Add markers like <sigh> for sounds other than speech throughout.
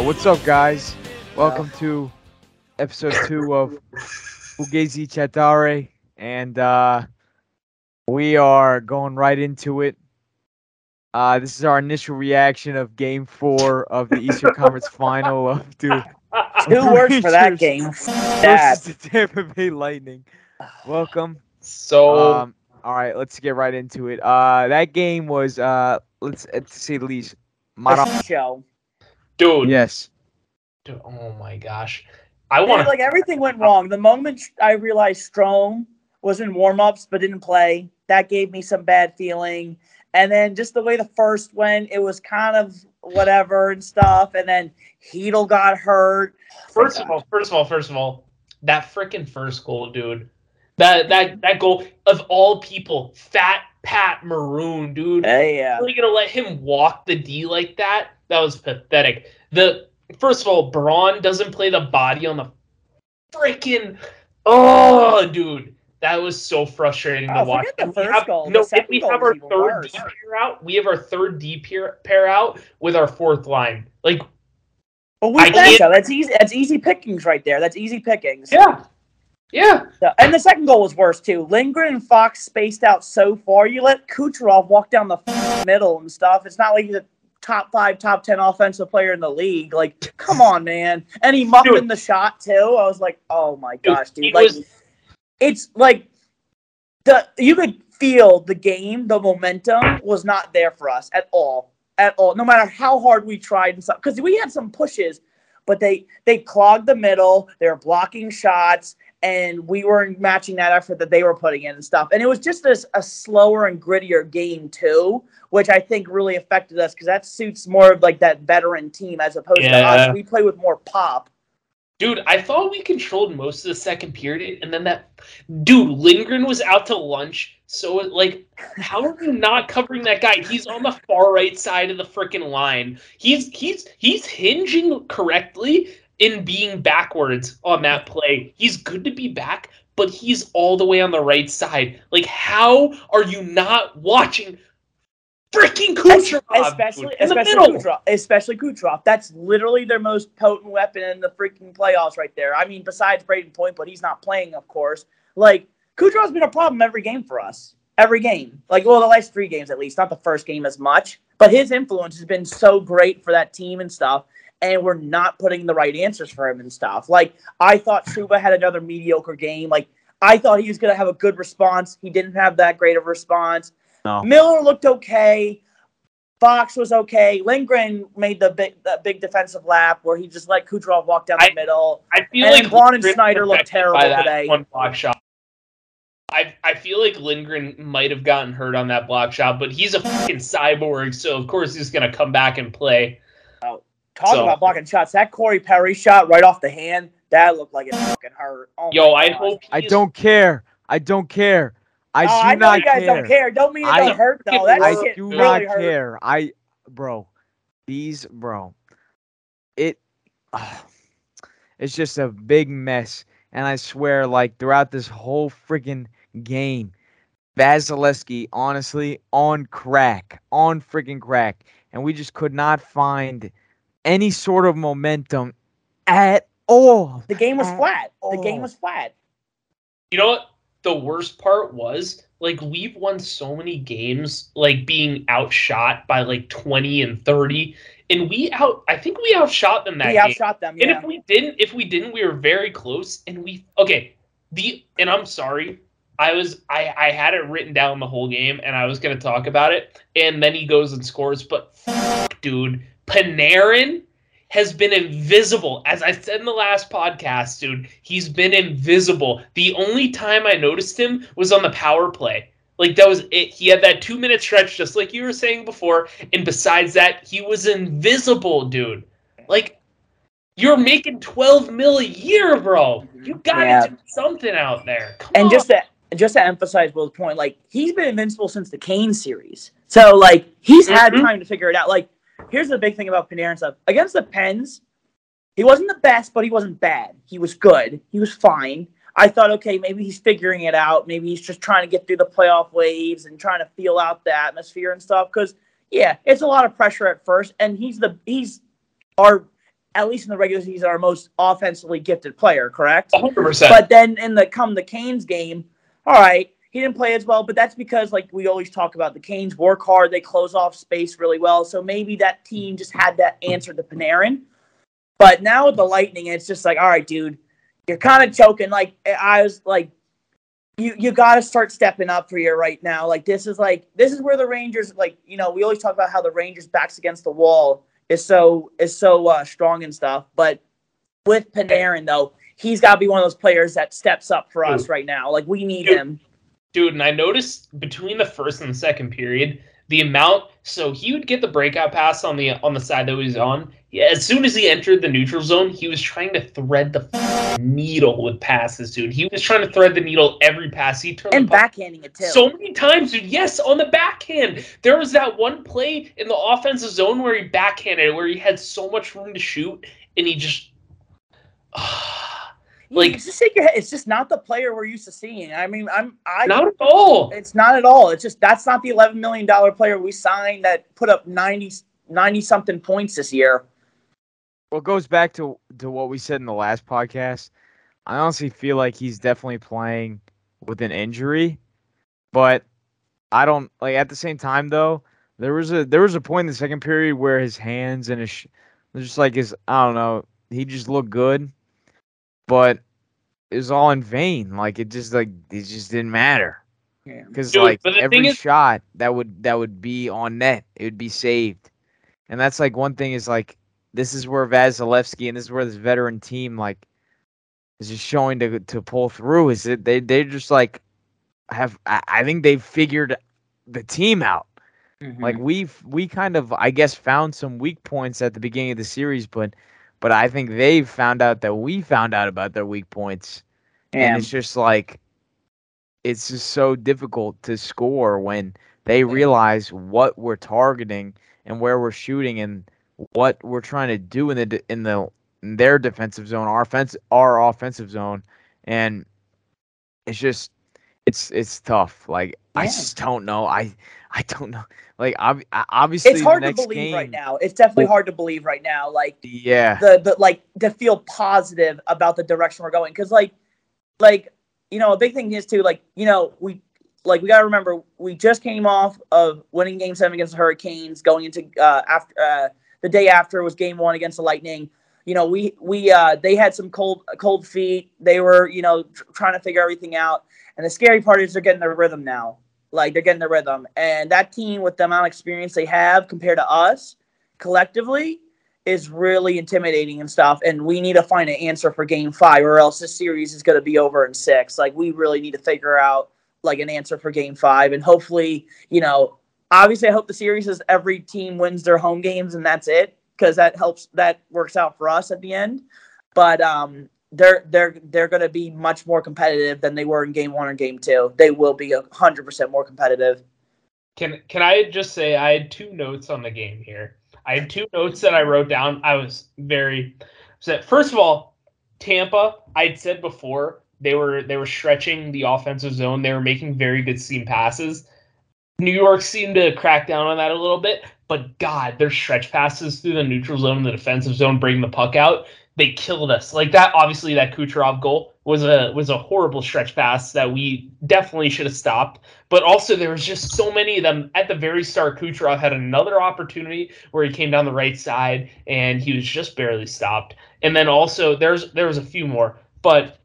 All right, what's up, guys? Welcome to episode two of Fugazi Chatare, and uh, we are going right into it. Uh, this is our initial reaction of Game Four of the Eastern Conference <laughs> Final of the <laughs> Two words for that game. That. versus the Tampa Bay Lightning. Welcome. So Um, all right, let's get right into it. Uh, that game was uh, let's uh, to say the least. A show. Dude, yes. dude, oh my gosh. I want like everything went wrong. The moment I realized Strome was in warm-ups but didn't play, that gave me some bad feeling. And then just the way the first went, it was kind of whatever and stuff. And then Chytil got hurt. first of all, first of all, first of all, that freaking first goal, dude. That that that goal of all people, fat Pat Maroon, dude. Hey, yeah. Really gonna let him walk the D like that? That was pathetic. The first of all, Braun doesn't play the body on the freaking. Oh, dude, that was so frustrating to Oh, watch. the first have- goal. No, if we have our third worse. D pair out, we have our third D pair, pair out with our fourth line. Like, But we think so. That's easy. That's easy pickings right there. That's easy pickings. yeah, yeah. So- And the second goal was worse too. Lindgren and Fox spaced out so far. You let Kucherov walk down the f- middle and stuff. It's not like he's a top five, top ten offensive player in the league. Like, come on, man. And he muffed in the shot too. I was like, oh my gosh, dude. Like, was- it's like the you could feel the game, the momentum was not there for us at all, at all. No matter how hard we tried and stuff, because we had some pushes, but they they clogged the middle. They were blocking shots, and we weren't matching that effort that they were putting in and stuff. And it was just a, a slower and grittier game too, which I think really affected us because that suits more of like that veteran team as opposed to us. We play with more pop. Dude, I thought we controlled most of the second period, and then that dude Lindgren was out to lunch. So like, how are you not covering that guy? He's on the far right side of the freaking line. He's he's he's hinging correctly in being backwards on that play. He's good to be back, but he's all the way on the right side. Like, how are you not watching freaking Kucherov? especially dude, in the especially middle? Kucherov, especially Kucherov. That's literally their most potent weapon in the freaking playoffs right there. I mean, besides Brayden Point, but he's not playing, of course. Like Kucherov's been a problem every game for us. Every game, like well, the last three games at least, not the first game as much. But his influence has been so great for that team and stuff. And we're not putting the right answers for him and stuff. Like I thought Trouba had another mediocre game. Like I thought he was going to have a good response. He didn't have that great of a response. No. Miller looked okay. Fox was okay. Lindgren made the big, the big defensive lap where he just let Kucherov walk down the I- middle. I feel And like Braun and Schneider looked terrible by that today. One block shot. I I feel like Lindgren might have gotten hurt on that block shot, but he's a fucking cyborg, so of course he's gonna come back and play. Talk So- about blocking shots. That Corey Perry shot right off the hand, that looked like it fucking hurt. Oh Yo, I hope I don't care. I don't care. I Oh, do I know not you guys care. don't care. Don't mean it I- don't hurt though. I That I shit do really not hurt. care. I, bro, these, bro, it, ah, it's just a big mess. And I swear, like throughout this whole freaking game, Vasilevskiy, honestly, on crack, on freaking crack, and we just could not find any sort of momentum at all. The game was At flat. The game was flat. You know what? The worst part was like we've won so many games like being outshot by like twenty and thirty, and we out. I think we outshot them that We game. outshot them. And if we didn't, if we didn't, we were very close. And we okay. The and I'm sorry, I was I I had it written down the whole game, and I was gonna talk about it. And then he goes and scores, but fuck, dude, Panarin has been invisible. As I said in the last podcast, dude, he's been invisible. The only time I noticed him was on the power play. Like that was it. He had that two minute stretch, just like you were saying before. And besides that, he was invisible, dude. Like you're making 12 mil a year, bro. You gotta Yeah. do something out there. Come and on. just to just to emphasize Will's point, like he's been invincible since the Kane series. So like he's had Mhm. time to figure it out. Like here's the big thing about Panarin stuff. Against the Pens, he wasn't the best, but he wasn't bad. He was good. He was fine. I thought, okay, maybe he's figuring it out. Maybe he's just trying to get through the playoff waves and trying to feel out the atmosphere and stuff. Because yeah, it's a lot of pressure at first, and he's the he's our at least in the regular season, our most offensively gifted player, correct? 100%. But then in the come the Canes game, all right, he didn't play as well, but that's because like we always talk about the Canes work hard, they close off space really well. So maybe that team just had that answer to Panarin. But now with the Lightning, it's just like, all right, dude, you're kind of choking. Like I was like, you you got to start stepping up for you right now. Like this is like this is where the Rangers like you know we always talk about how the Rangers backs against the wall is so is so uh, strong and stuff. But with Panarin though, he's got to be one of those players that steps up for us right now. Like we need him. Dude, and I noticed between the first and the second period, the amount so he would get the breakout pass on the on the side that he was on. Yeah, as soon as he entered the neutral zone, he was trying to thread the needle with passes, dude. He was trying to thread the needle every pass. He turned And backhanding it too. so many times, dude. Yes, on the backhand. There was that one play in the offensive zone where he backhanded, it, where he had so much room to shoot, and he just. <sighs> Ah. Like- it's just shake your head. It's just not the player we're used to seeing. I mean, I'm I not at all. It's not at all. It's just that's not the eleven million dollar player we signed that put up 90, 90 something points this year. Well, it goes back to to what we said in the last podcast. I honestly feel like he's definitely playing with an injury, but I don't like at the same time though. There was a there was a point in the second period where his hands and his just like his I don't know he just looked good, but it was all in vain. Like it just like it just didn't matter Yeah. because Dude, like every is- shot that would that would be on net, it would be saved, and that's like one thing is like this is where Vasilevskiy and this is where this veteran team like is just showing to to pull through. Is that they they just like have I, I think they've figured the team out. Like Mm-hmm. we've we kind of I guess found some weak points at the beginning of the series, but but I think they've found out that we found out about their weak points. Yeah. And it's just like it's just so difficult to score when they realize what we're targeting and where we're shooting and what we're trying to do in the in the in their defensive zone, our offense our offensive zone, and it's just it's it's tough. Like I just don't know. I I don't know. Like ob- obviously it's hard to believe game, right now. It's definitely hard to believe right now. Like Yeah. the the like to feel positive about the direction we're going because like like you know a big thing is too like you know we like we got to remember we just came off of winning game seven against the hurricanes going into uh after uh the day after was game one against the lightning you know we we uh they had some cold cold feet they were you know tr- trying to figure everything out and the scary part is they're getting their rhythm now like they're getting their rhythm and that team with the amount of experience they have compared to us collectively is really intimidating and stuff. And we need to find an answer for game five, or else this series is going to be over in six. Like, we really need to figure out like an answer for game five. And hopefully, you know, obviously, I hope the series is every team wins their home games and that's it, because that helps, that works out for us at the end. But, um, they're they're they're going to be much more competitive than they were in game one or game two. They will be hundred percent more competitive. Can can I just say I had two notes on the game here. I had two notes that I wrote down. I was very upset. First of all, Tampa, I'd said before, they were they were stretching the offensive zone. They were making very good seam passes. New York seemed to crack down on that a little bit, but God, their stretch passes through the neutral zone the defensive zone, bringing the puck out, they killed us. Like that, obviously, that Kucherov goal was a was a horrible stretch pass that we definitely should have stopped. But also, there was just so many of them at the very start. Kucherov had another opportunity where he came down the right side and he was just barely stopped. And then also, there's there was a few more, but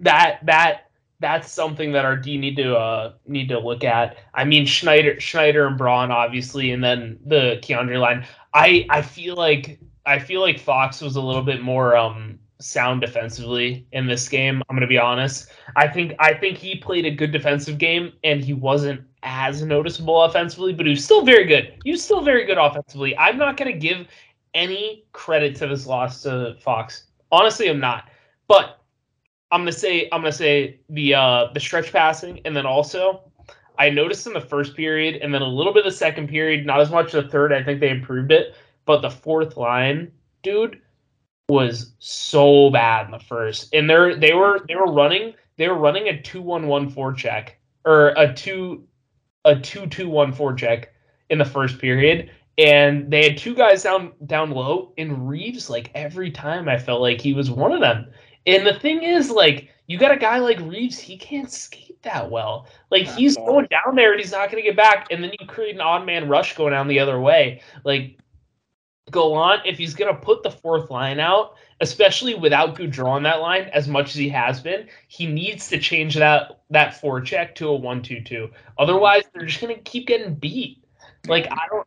that that that's something that our D need to uh need to look at. I mean Schneider Schneider and Braun obviously and then the K'Andre line. I I feel like I feel like Fox was a little bit more um sound defensively in this game. I'm gonna be honest. I think I think he played a good defensive game and he wasn't as noticeable offensively, but he was still very good. He was still very good offensively. I'm not gonna give any credit to this loss to Fox. Honestly, I'm not. But I'm gonna say I'm gonna say the uh the stretch passing and then also I noticed in the first period and then a little bit of the second period, not as much the third. I think they improved it, but the fourth line, dude, was so bad in the first. And they're they were they were running they were running a two one one four check or a two a two two one four check in the first period, and they had two guys down down low, and Reaves like every time I felt like he was one of them. And the thing is, like, you got a guy like Reaves, he can't skate that well. Like he's going down there and he's not going to get back, and then you create an odd man rush going down the other way. Like Gallant, if he's going to put the fourth line out, especially without Goodrow on that line as much as he has been, he needs to change that that four check to a one-two-two. Otherwise, they're just going to keep getting beat. Like I don't.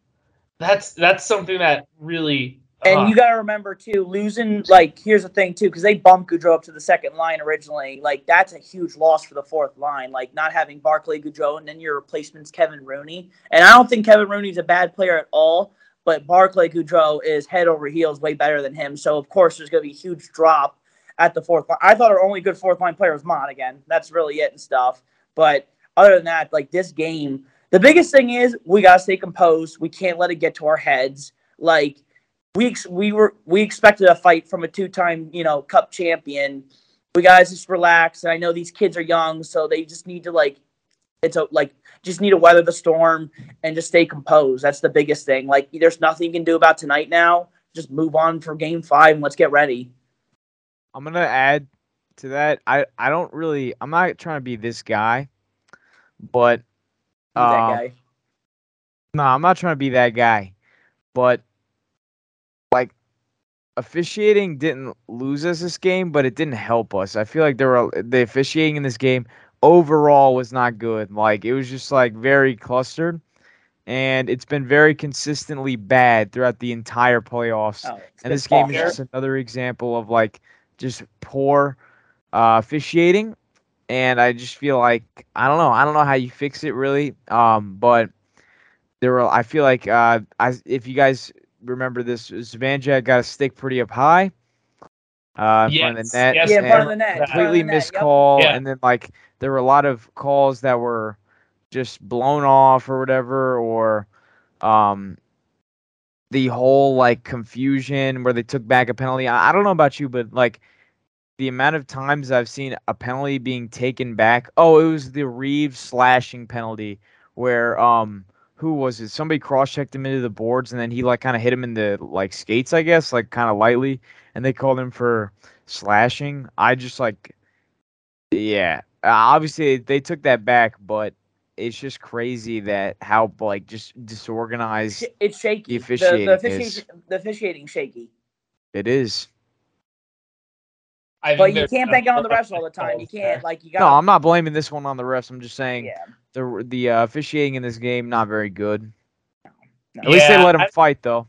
That's that's something that really. And uh, you got to remember too, losing like here's the thing too, because they bumped Goodrow up to the second line originally. Like that's a huge loss for the fourth line. Like not having Barclay Goodrow and then your replacement's Kevin Rooney. And I don't think Kevin Rooney's a bad player at all, but Barclay Goodrow is head over heels way better than him. So of course there's going to be a huge drop at the fourth line. I thought our only good fourth line player was Motte again. That's really it and stuff. But other than that, like this game, the biggest thing is we got to stay composed. We can't let it get to our heads. Like we ex- we were we expected a fight from a two-time you know cup champion. We guys just relax. And I know these kids are young, so they just need to like it's a like just need to weather the storm and just stay composed. That's the biggest thing. Like there's nothing you can do about tonight now. Just move on for game five and let's get ready. I'm gonna add to that. I I don't really. I'm not trying to be this guy, but that um, guy. No, I'm not trying to be that guy, but like officiating didn't lose us this game, but it didn't help us. I feel like there were the officiating in this game overall was not good. Like it was just like very clustered, and it's been very consistently bad throughout the entire playoffs. Oh, and this game is just another example of like just poor uh, officiating. And I just feel like I don't know. I don't know how you fix it really. Um, but there were. I feel like uh, I if you guys remember this, Zibanejad got a stick pretty up high. Uh, in front of the net. yes, yeah, in front of the net. in front of completely the missed yep. call, Yeah. and then like there were a lot of calls that were just blown off or whatever, or um the whole like confusion where they took back a penalty. I, I don't know about you, but like the amount of times I've seen a penalty being taken back. Oh, it was the Reaves slashing penalty where um who was it? Somebody cross checked him into the boards and then he like kind of hit him in the like skates, I guess, like kind of lightly, and they called him for slashing. I just like yeah. Uh, obviously they took that back, but it's just crazy that how like just disorganized It's shaky. The officiating the, is- officiating, the officiating shaky. it is. I But you can't bank it on the refs all the time. You can't like you got. No, I'm not blaming this one on the refs. I'm just saying Yeah. The the uh, officiating in this game not very good. No. At least they let him I- fight though.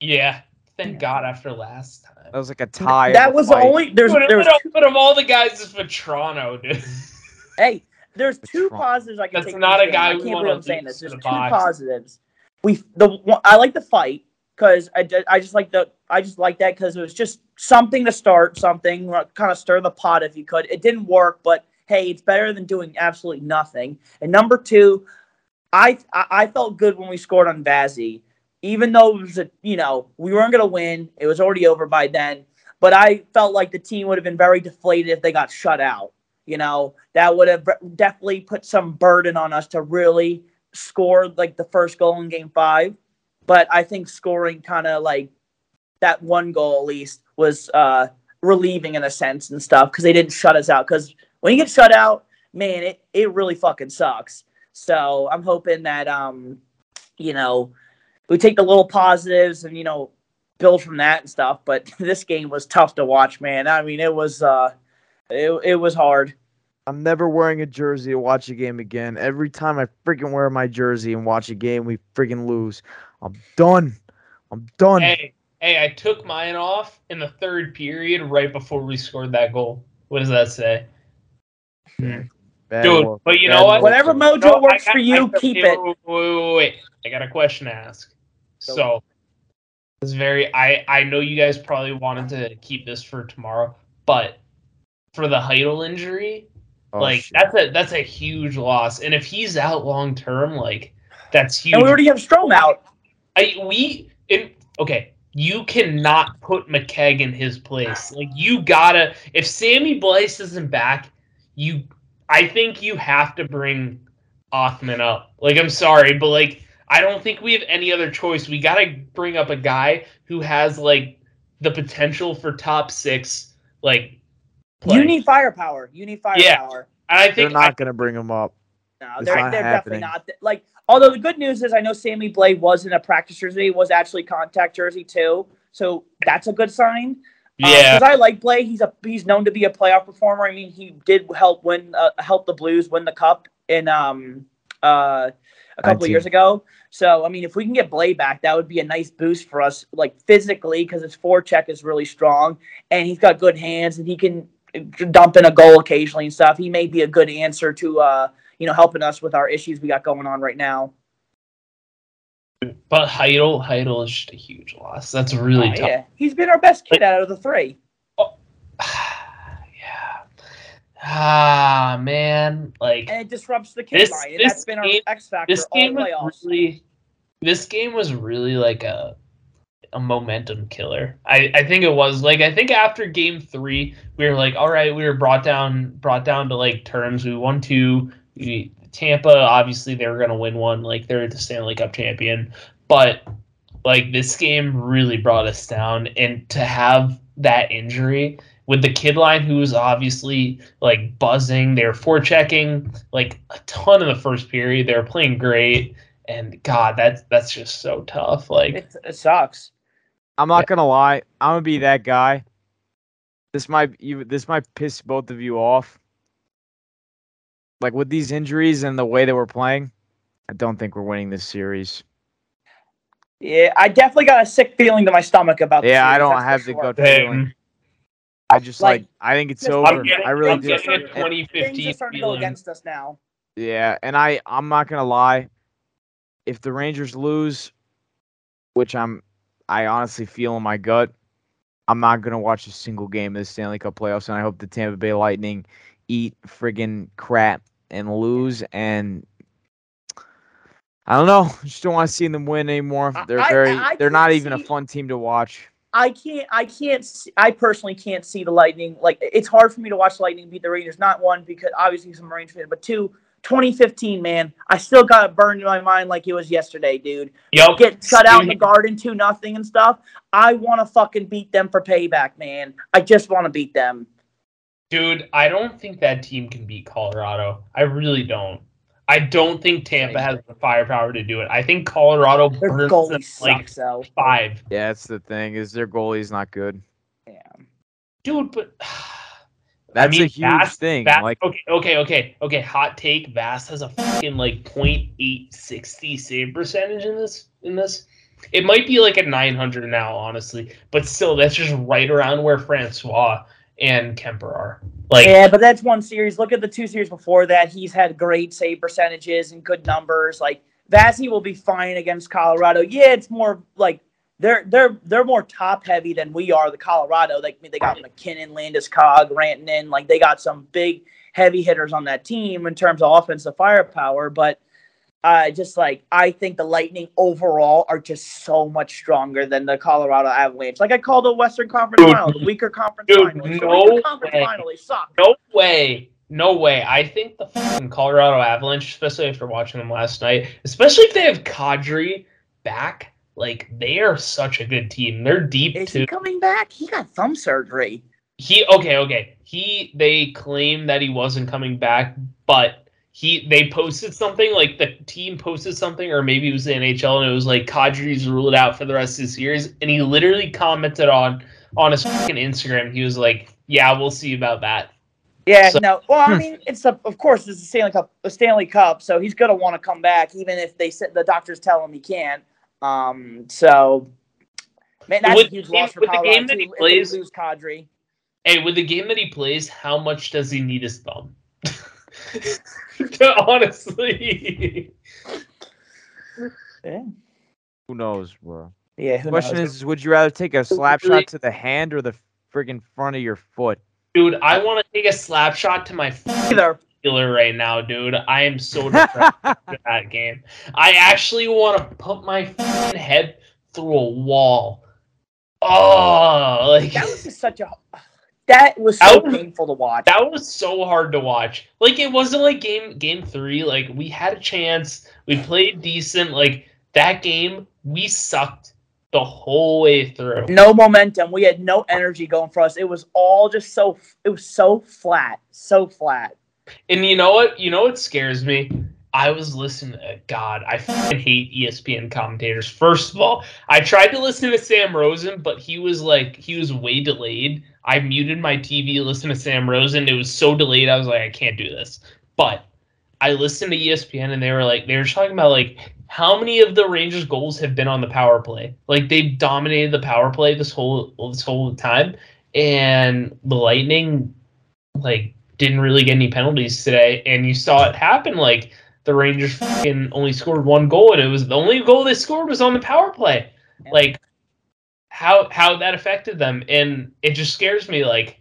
Yeah, thank God after last time. That was like a tie. That a was the fight. only. There's But, there's but, but of all the guys, it's Vatrano, dude. hey, there's What's two positives I can That's take. from not a game. guy I we can't believe I'm saying this. There's the two box. positives. We the one, I like the fight because I, ju- I just like the I just like that because it was just something to start something kind of stir the pot if you could. It didn't work, but hey, it's better than doing absolutely nothing. And number two, I I, felt good when we scored on Vazzy, even though it was a you know we weren't gonna win. It was already over by then. But I felt like the team would have been very deflated if they got shut out. You know that would have definitely put some burden on us to really score like the first goal in Game Five. But I think scoring kind of like that one goal at least was uh, relieving in a sense and stuff because they didn't shut us out. Because when you get shut out, man, it, it really fucking sucks. So I'm hoping that um, you know, we take the little positives and you know build from that and stuff. But <laughs> this game was tough to watch, man. I mean, it was uh, it it was hard. I'm never wearing a jersey to watch a game again. Every time I freaking wear my jersey and watch a game, we freaking lose. I'm done. I'm done. hey, hey, I took mine off in the third period right before we scored that goal. What does that say? Bad Dude, look. but you Bad know what? Whatever Whatever. mojo No, works got- for you, got- keep wait, it. Wait, wait, wait, wait. I got a question to ask. So, it's very. I I know you guys probably wanted to keep this for tomorrow, but for the Chytil injury, Oh, like shit. that's a that's a huge loss. And if he's out long term, like that's huge. And we already have Strome out. I we in okay. You cannot put McKegg in his place. Like you gotta. If Sammy Blais isn't back, you. I think you have to bring Othmann up. Like I'm sorry, but like I don't think we have any other choice. We got to bring up a guy who has like the potential for top six. Like, play. You need firepower. You need Yeah. firepower. And I They're think not gonna bring him up. No, It's they're, they're definitely not. Like, although the good news is, I know Sammy Blais was in a practice jersey, he was actually contact jersey too, so that's a good sign. Yeah, because I like Blais. He's a he's known to be a playoff performer. I mean, he did help win uh, help the Blues win the cup in um uh a couple of years ago. So I mean, if we can get Blais back, that would be a nice boost for us, like physically, because his forecheck is really strong and he's got good hands and he can dump in a goal occasionally and stuff. He may be a good answer to uh you know helping us with our issues we got going on right now. But Chytil, Chytil is just a huge loss. That's really Oh, tough. yeah, he's been our best kid out of the three. Oh, <sighs> yeah. Ah, man, like and it disrupts the kid This- line, this that's been our game- X factor this all playoffs. was really this game was really like a a momentum killer. I, I think it was like I think after game three we were like all right we were brought down brought down to like terms we won two we, Tampa obviously they were gonna win one like they're the Stanley Cup champion but like this game really brought us down and to have that injury with the kid line who was obviously like buzzing they were forechecking like a ton in the first period they were playing great and god that's that's just so tough like It, it sucks. I'm not gonna lie. I'm gonna be that guy. This might you. This might piss both of you off. Like with these injuries and the way that we're playing, I don't think we're winning this series. Yeah, I definitely got a sick feeling to my stomach about. the Yeah, I don't that's for have the sure. gut feeling. I just Like, like. I think it's just- over. I'm getting, I really I'm do. getting a And- Things 2015 are starting to go against us now. Yeah, and I I'm not gonna lie. If the Rangers lose, which I'm I honestly feel in my gut, I'm not gonna watch a single game of the Stanley Cup playoffs, and I hope the Tampa Bay Lightning eat friggin' crap and lose. And I don't know, <laughs> just don't want to see them win anymore. They're very I they're not can't even a fun team to watch. I can't. I can't. See, I personally can't see the Lightning. Like it's hard for me to watch the Lightning beat the Rangers. Not one because obviously he's a Marine fan, but two. 2015, man, I still got it burned in my mind like it was yesterday, dude. Yep. Get shut out in the garden, two nothing and stuff. I want to fucking beat them for payback, man. I just want to beat them. Dude, I don't think that team can beat Colorado. I really don't. I don't think Tampa has the firepower to do it. I think Colorado Their burns them goalie like sucks, though. five. Yeah, that's the thing is their goalie's not good. Yeah. Dude, but <sighs> That's I mean, a huge Vast- thing. Vast- like okay, okay, okay, okay. Hot take: Vast has a fucking like .860 save percentage in this. In this, it might be like a 900 now, honestly, but still, that's just right around where Francouz and Kuemper are. Like, Yeah, but that's one series. Look at the two series before that. He's had great save percentages and good numbers. Like Vazzy will be fine against Colorado. Yeah, it's more like they're they're they're more top heavy than we are. The Colorado, like they got MacKinnon, Landeskog, Rantanen. Like they got some big heavy hitters on that team in terms of offensive firepower. But uh, just like I think the Lightning overall are just so much stronger than the Colorado Avalanche. Like I call the Western Conference Dude, Final, the weaker conference dude, final. It's no conference way. final. They suck. no way. No way. I think the fucking Colorado Avalanche, especially after watching them last night, especially if they have Kadri back, like they are such a good team. They're deep Is too. he coming back? He got thumb surgery. he okay okay he they claim that he wasn't coming back but he they posted something like the team posted something or maybe it was the nhl and it was like kadri's ruled out for the rest of the series and he literally commented on on his fucking instagram he was like yeah we'll see about that Yeah, So- no. Well, I Hmm. mean, it's a, of course it's a Stanley Cup, a Stanley Cup, so he's gonna want to come back, even if they said the doctors tell him he can't. Um, so man, that's With a huge the game- loss for with the game that he too, plays- lose Kadri. hey with the game that he plays how much does he need his thumb <laughs> <laughs> honestly Yeah, who knows, bro. yeah. Who The question knows? is, would you rather take a slap shot to the hand or the friggin' front of your foot? dude i want to take a slap shot to my either. killer right now, dude. I am so depressed <laughs> after that game. I actually want to put my head through a wall. Oh, like That was just such a. That was so That was- painful to watch. that was so hard to watch. Like it wasn't like game game three. Like we had a chance. We played decent. Like that game we sucked the whole way through. No momentum. We had no energy going for us. It was all just so. It was so flat. So flat. And you know what? You know what scares me? I was listening. To, God, I hate ESPN commentators. First of all, I tried to listen to Sam Rosen, but he was like he was way delayed. I muted my TV, listened to Sam Rosen. It was so delayed. I was like, I can't do this. But I listened to ESPN, and they were like, they were talking about like how many of the Rangers' goals have been on the power play. Like they've dominated the power play this whole this whole time, and the Lightning like didn't really get any penalties today. And you saw it happen. Like the Rangers fucking only scored one goal, and it was the only goal they scored was on the power play. Like how how that affected them, and it just scares me. Like,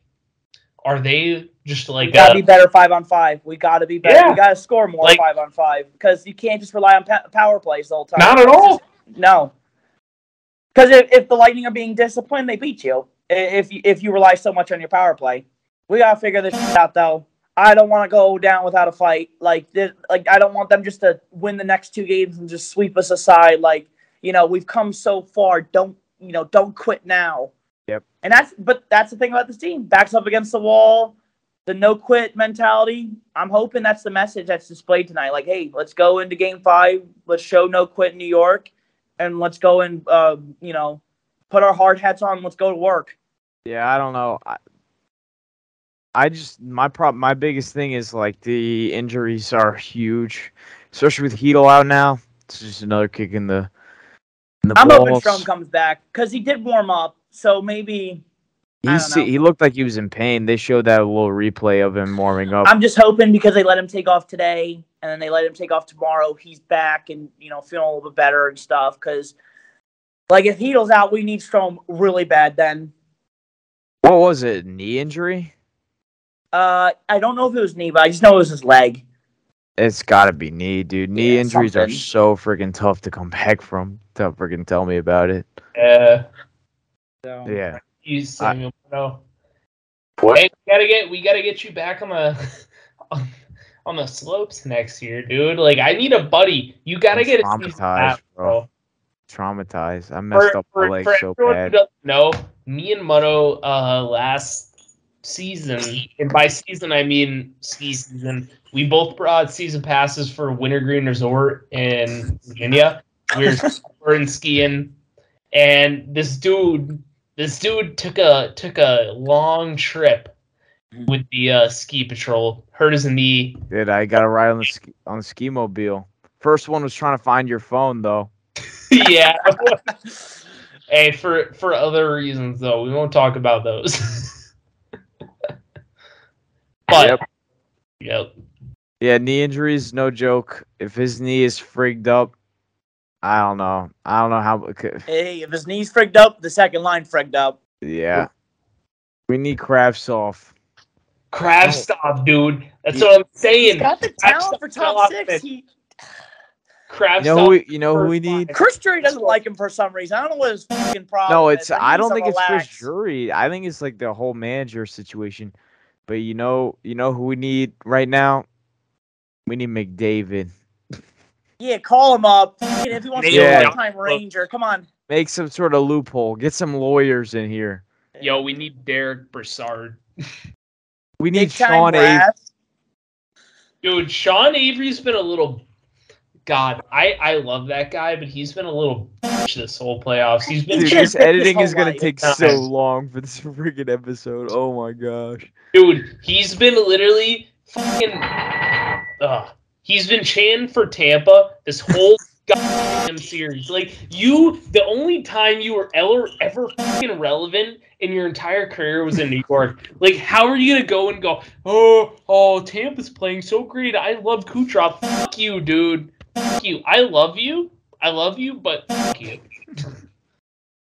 are they just like We gotta uh, be better five on five. We gotta be better. Yeah. We gotta score more Like- five on five because you can't just rely on pa- power plays all the whole time. not at all? No. Because if, if the Lightning are being disciplined, they beat you. If you, if you rely so much on your power play, we gotta figure this out though. I don't want to go down without a fight. Like this, like I don't want them just to win the next two games and just sweep us aside. Like you know we've come so far. Don't you know? Don't quit now. Yep. And that's but that's the thing about this team. Backs up against the wall. The no quit mentality. I'm hoping that's the message that's displayed tonight. Like, hey, let's go into Game Five. Let's show no quit in New York and let's go and uh, you know put our hard hats on. Let's go to work. Yeah, I don't know. I, I just my prob my biggest thing is like the injuries are huge, especially with Chytil out now. It's just another kick in the I'm hoping. Strome comes back because he did warm up. So maybe I He's, don't know. he looked like he was in pain. They showed that little replay of him warming up. I'm just hoping because they let him take off today and then they let him take off tomorrow. He's back and you know feeling a little bit better and stuff. Because like if Chytil's out, we need Strome really bad. Then what was it? Knee injury? uh, I don't know if it was knee, but I just know it was his leg. It's got to be knee, dude. Knee Yeah, injuries are so freaking tough to come <laughs> back from. Don't freaking tell me about it. Uh, So. Yeah. you Samuel Morneau. What? Hey, we gotta get we gotta get you back on the on, <laughs> on the slopes next year, dude. Like I need a buddy. You gotta I'm get a traumatized, pass, bro. bro. Traumatized. I messed For, up my for, leg for so everyone who bad. doesn't know, me and Moto uh last season, and by season I mean ski season, we both brought season passes for Wintergreen Resort in Virginia. We were touring skiing, and this dude, this dude took a took a long trip with the uh, ski patrol. Hurt his knee. Did I got to ride on the ski, on the ski mobile? First one was trying to find your phone though. <laughs> yeah. <laughs> hey, for for other reasons though, we won't talk about those. <laughs> but Yep. yep. Yeah, knee injuries, no joke. If his knee is frigged up, I don't know. I don't know how. Hey, if his knees frigged up, the second line frigged up. Yeah, we need Kravtsov. Crab Oh. stop, dude. That's what I'm saying. He's got the talent for top six. He, Crab You know who? We, you know who we first line. need? Chris Drury doesn't like him for some reason. I don't know what his fucking problem No, it's. but he I don't think it's Chris relax. Drury. I think it's like the whole manager situation. But you know, you know who we need right now? We need McDavid. Yeah, call him up. If he wants to be Yeah. a one-time Ranger, come on. Make some sort of loophole. Get some lawyers in here. Yo, we need Derek Brassard. We need Big Sean Avery. Dude, Sean Avery's been a little. God, I I love that guy, but he's been a little bitch this whole playoffs. He's been Dude, this his editing is gonna <laughs> take Time. so <laughs> long for this <laughs> freaking episode. Oh my gosh. Dude, he's been literally fucking. Ugh. He's been chanting for Tampa this whole goddamn series. Like you, the only time you were ever ever fucking relevant in your entire career was in New York. Like, how are you gonna go and go? Oh, oh, Tampa's playing so great. I love Kucherov. Fuck you, dude. Fuck you. I love you. I love you, but fuck you.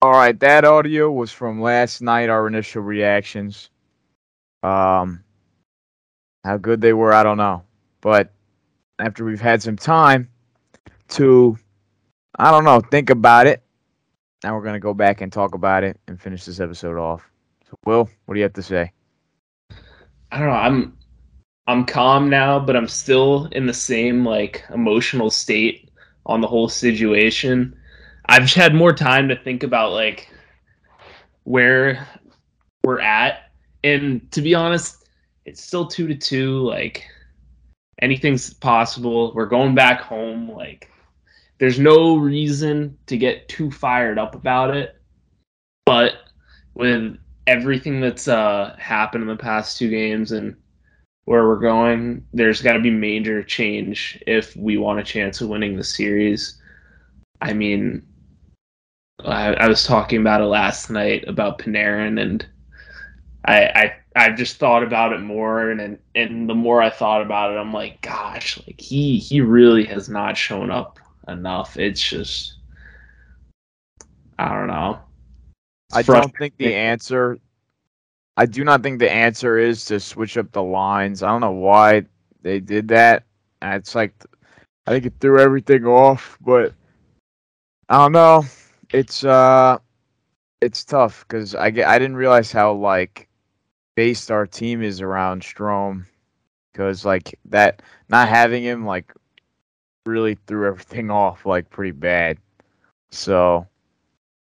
All right, that audio was from last night. Our initial reactions. Um, how good they were, I don't know. But after we've had some time to, I don't know, think about it. Now we're gonna go back and talk about it and finish this episode off. So, Will, what do you have to say? I don't know. I'm I'm calm now, but I'm still in the same like emotional state on the whole situation. I've just had more time to think about like where we're at, and to be honest, it's still two to two. Like anything's possible. We're going back home. Like there's no reason to get too fired up about it. But with everything that's uh, happened in the past two games and where we're going, there's got to be major change if we want a chance of winning the series. I mean, I, I was talking about it last night about Panarin, and I, I I've just thought about it more, and and the more I thought about it, I'm like, gosh, like he he really has not shown up enough. It's just, I don't know. I don't think the answer. I do not think the answer is to switch up the lines. I don't know why they did that. It's like I think it threw everything off, but I don't know. It's uh, it's tough because I get I didn't realize how like based our team is around Strome because like that not having him like really threw everything <laughs> off like pretty bad. So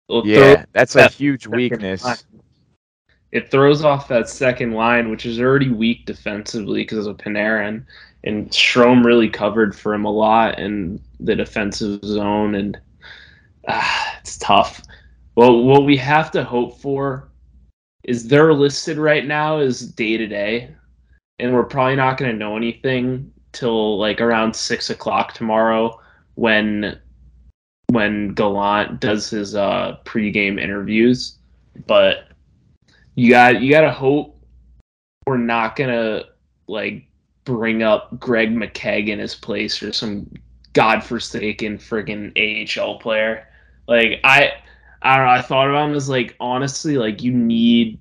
yeah, that's a huge weakness. It throws off that second line, which is already weak defensively because of Panarin, and Strome really covered for him a lot in the defensive zone, and ah, it's tough. Well, what we have to hope for is they're listed right now as day to day, and we're probably not going to know anything till like around six o'clock tomorrow when when Gallant does his uh pregame interviews. But you got you got to hope we're not gonna like bring up Greg McKegg in his place or some godforsaken friggin' AHL player. Like I I don't know. I thought about him as like honestly, like you need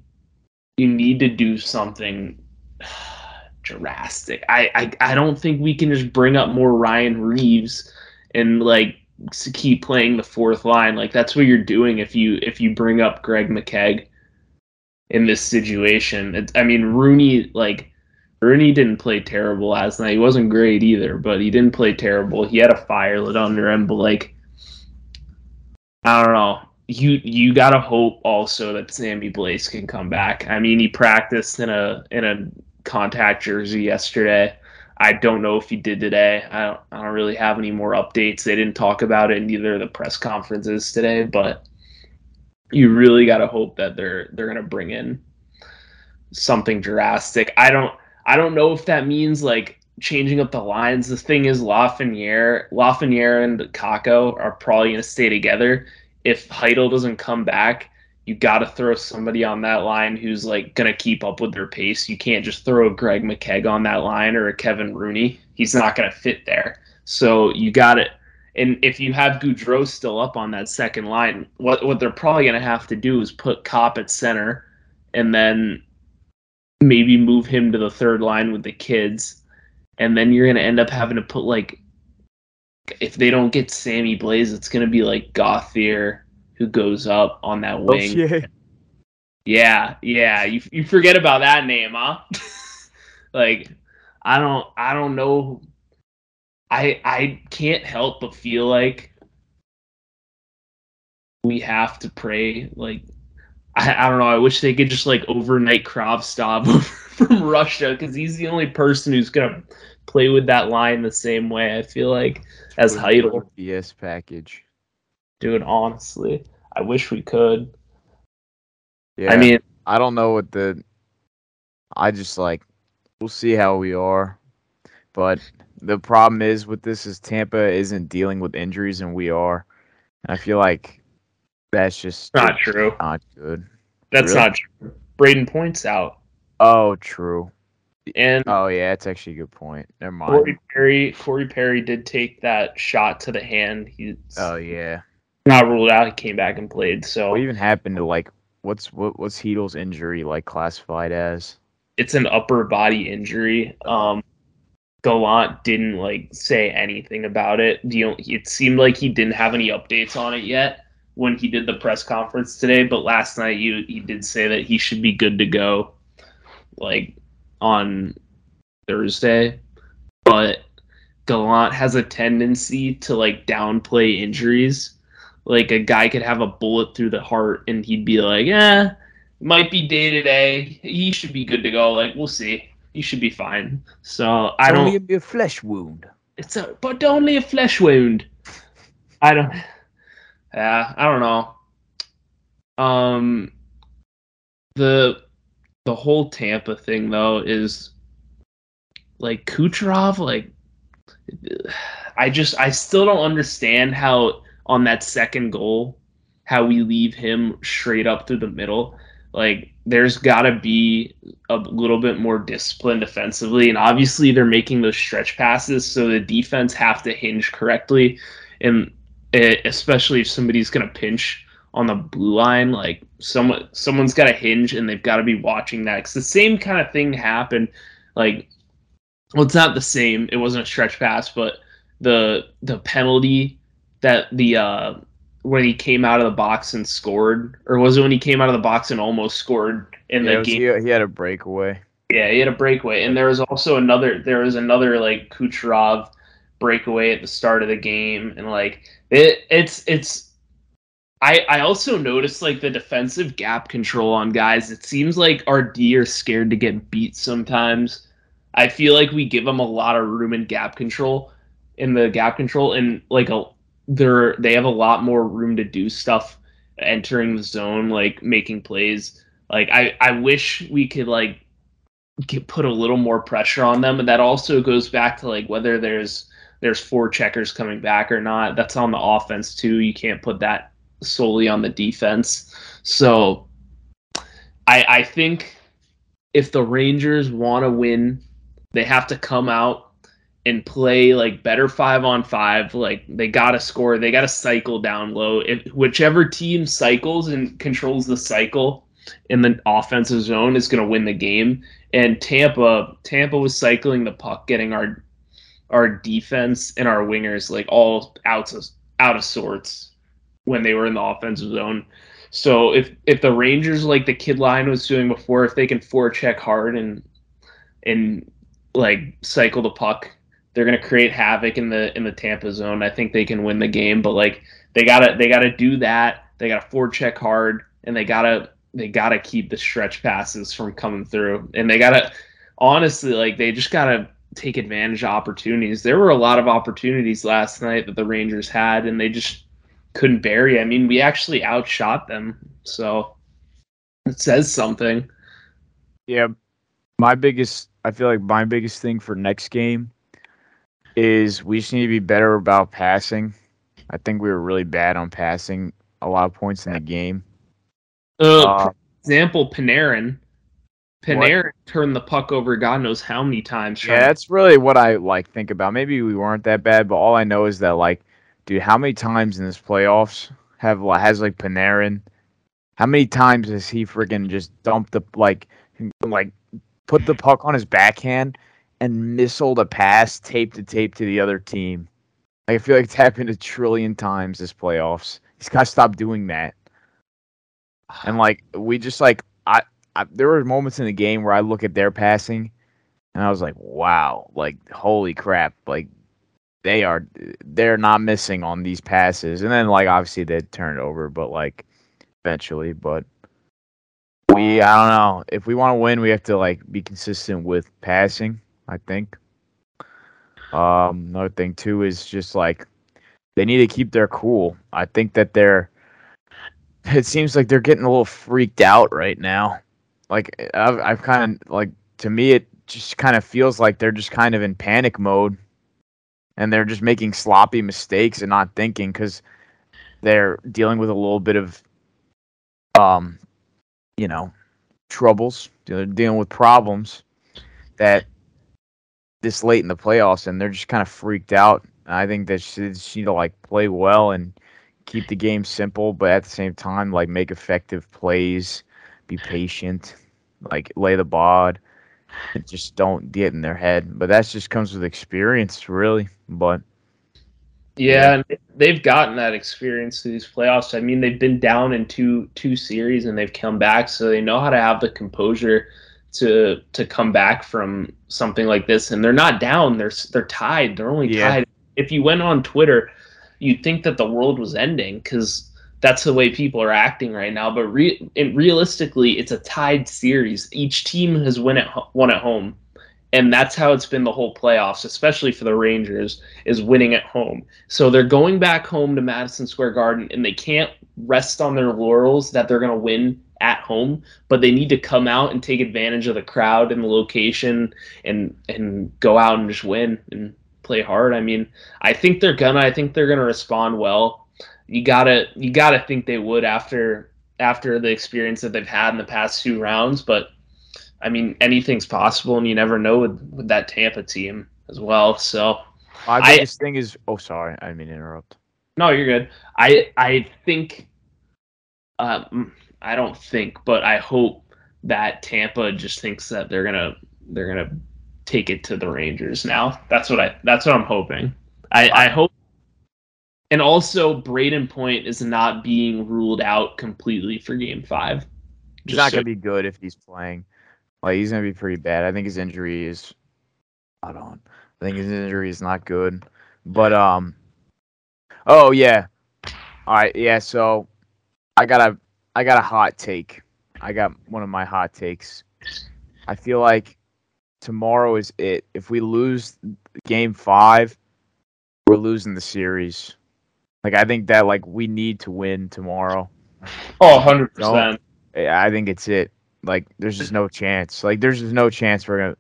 you need to do something <sighs> drastic. I, I I don't think we can just bring up more Ryan Reaves and like keep playing the fourth line. Like that's what you're doing if you if you bring up Greg McKegg in this situation. It, I mean Rooney like Rooney didn't play terrible last night. He wasn't great either, but he didn't play terrible. He had a fire lit under him, but like I don't know. You you gotta hope also that Sammy Blais can come back. I mean, he practiced in a in a contact jersey yesterday. I don't know if he did today. I don't I don't really have any more updates. They didn't talk about it in either of the press conferences today, but you really gotta hope that they're they're gonna bring in something drastic. I don't I don't know if that means like changing up the lines. The thing is Lafreniere, Lafreniere and Kakko are probably going to stay together. If Chytil doesn't come back, you got to throw somebody on that line who's like going to keep up with their pace. You can't just throw a Greg McKegg on that line or a Kevin Rooney. He's not going to fit there. So you got it. And if you have Goodrow still up on that second line, what what they're probably going to have to do is put Copp at center, and then maybe move him to the third line with the kids, and then you're gonna end up having to put like if they don't get Sammy Blais, it's gonna be like Gauthier who goes up on that oh, wing. yeah. Yeah, yeah. You you forget about that name, huh? <laughs> like I don't I don't know. I I can't help but feel like we have to pray like I, I don't know. I wish they could just like overnight Kravtsov <laughs> from Russia because he's the only person who's gonna play with that line the same way. I feel like as Chytil, BS package. dude. Honestly, I wish we could. Yeah. I mean, I don't know what the. I just like, we'll see how we are, but the problem is with this is Tampa isn't dealing with injuries and we are, and I feel like that's just not true. not good. That's Really? not true. Brayden points out, Oh, true. and Oh yeah, that's actually a good point. Never mind. Corey Perry. Corey Perry did take that shot to the hand. He's Oh yeah. not ruled out. He came back and played. So What even happened to like what's what what's Chytil's injury like classified as? it's an upper body injury. Um, Gallant didn't like say anything about it. You only, it seemed like he didn't have any updates on it yet when he did the press conference today. But last night, you he did say that he should be good to go, like on Thursday. But Gallant has a tendency to like downplay injuries. Like a guy could have a bullet through the heart and he'd be like, "Yeah, might be day to day. He should be good to go. Like we'll see. He should be fine." So I don't. Only be a flesh wound. It's a but only a flesh wound. I don't. Yeah, I don't know. Um, the the whole Tampa thing though is like Kucherov. Like, I just I still don't understand how on that second goal how we leave him straight up through the middle. Like, there's got to be a little bit more discipline defensively, and obviously they're making those stretch passes, so the defense have to hinge correctly, and it, especially if somebody's gonna pinch on the blue line, like someone someone's got to hinge, and they've got to be watching that. Cause the same kind of thing happened, like, well, it's not the same. It wasn't a stretch pass, but the the penalty that the uh when he came out of the box and scored, or was it when he came out of the box and almost scored in Yeah, the game? he, he had a breakaway. Yeah, he had a breakaway, and there was also another. There was another like Kucherov breakaway at the start of the game, and like it, it's it's. I I also noticed like the defensive gap control on guys. It seems like our D are scared to get beat sometimes. I feel like we give them a lot of room in gap control, in the gap control, and like a they're they have a lot more room to do stuff entering the zone, like making plays. Like I I wish we could like get put a little more pressure on them and that also goes back to like whether there's there's four checkers coming back or not. That's on the offense too. You can't put that solely on the defense. So i i think if the rangers want to win they have to come out and play like better five on five like they gotta score they gotta cycle down low if whichever team cycles and controls the cycle in the offensive zone is going to win the game and Tampa Tampa was cycling the puck, getting our our defense and our wingers like all out of out of sorts when they were in the offensive zone. So if if the Rangers like the kid line was doing before, if they can forecheck hard and and like cycle the puck, they're gonna create havoc in the in the Tampa zone. I think they can win the game, but like they gotta they gotta do that. They gotta forecheck hard, and they gotta they gotta keep the stretch passes from coming through, and they gotta honestly like they just gotta take advantage of opportunities. There were a lot of opportunities last night that the Rangers had, and they just couldn't bury. I mean, we actually outshot them, so it says something. Yeah, my biggest, I feel like my biggest thing for next game is we just need to be better about passing. I think we were really bad on passing a lot of points in the game. Uh, Uh, for example, Panarin. Panarin turned the puck over God knows how many times. yeah, that's really what I like think about. Maybe we weren't that bad, but all I know is that like, dude, how many times in this playoffs have has like Panarin? How many times has he freaking just dumped the like, like, put the puck on his backhand and missiled a pass tape to tape to the other team? Like, I feel like it's happened a trillion times this playoffs. He's got to stop doing that. And like, we just like, I, I there were moments in the game where I look at their passing and I was like, wow, like holy crap, like they are they're not missing on these passes. And then like obviously they turned over, but like eventually, but we I don't know. If we want to win, we have to like be consistent with passing, I think. Um another thing too is just like they need to keep their cool. I think that they're <laughs> it seems like they're getting a little freaked out right now. Like I've I've kind of like to me it just kind of feels like they're just kind of in panic mode and they're just making sloppy mistakes and not thinking because they're dealing with a little bit of um you know troubles they're dealing with problems that this late in the playoffs and they're just kind of freaked out i think that she just need to like play well and keep the game simple but at the same time like make effective plays be patient like lay the bod just don't get in their head. But that just comes with experience, really. But Yeah, and they've gotten that experience through these playoffs. I mean, they've been down in two two series and they've come back, so they know how to have the composure to to come back from something like this, and they're not down. They're they're tied. They're only Yeah. tied. If you went on Twitter, you'd think that the world was ending because that's the way people are acting right now. But re- realistically, it's a tied series. Each team has won at ho- won at home, and that's how it's been the whole playoffs, especially for the Rangers, is winning at home. So they're going back home to Madison Square Garden, and they can't rest on their laurels that they're going to win at home, but they need to come out and take advantage of the crowd and the location and and go out and just win and play hard. I mean, I think they're gonna. I think they're gonna respond well. You gotta you gotta think they would after after the experience that they've had in the past two rounds, but. I mean, anything's possible, and you never know with, with that Tampa team as well. So, My I- biggest thing is. Oh, sorry, I didn't mean interrupt. no, you're good. I I think, um, I don't think, but I hope that Tampa just thinks that they're gonna they're gonna take it to the Rangers now. That's what I that's what I'm hoping. I I hope. And also, Brayden Point is not being ruled out completely for Game Five. He's not so- gonna be good if he's playing. Like he's gonna be pretty bad. I think his injury is. Hold on. I think his injury is not good. But um. Oh yeah. All right. Yeah. So, I got a I got a hot take. I got one of my hot takes. I feel like tomorrow is it. If we lose game five, we're losing the series. Like I think that like we need to win tomorrow. Oh, 100 percent. Yeah, I think it's it. Like, there's just no chance. Like, there's just no chance we're gonna.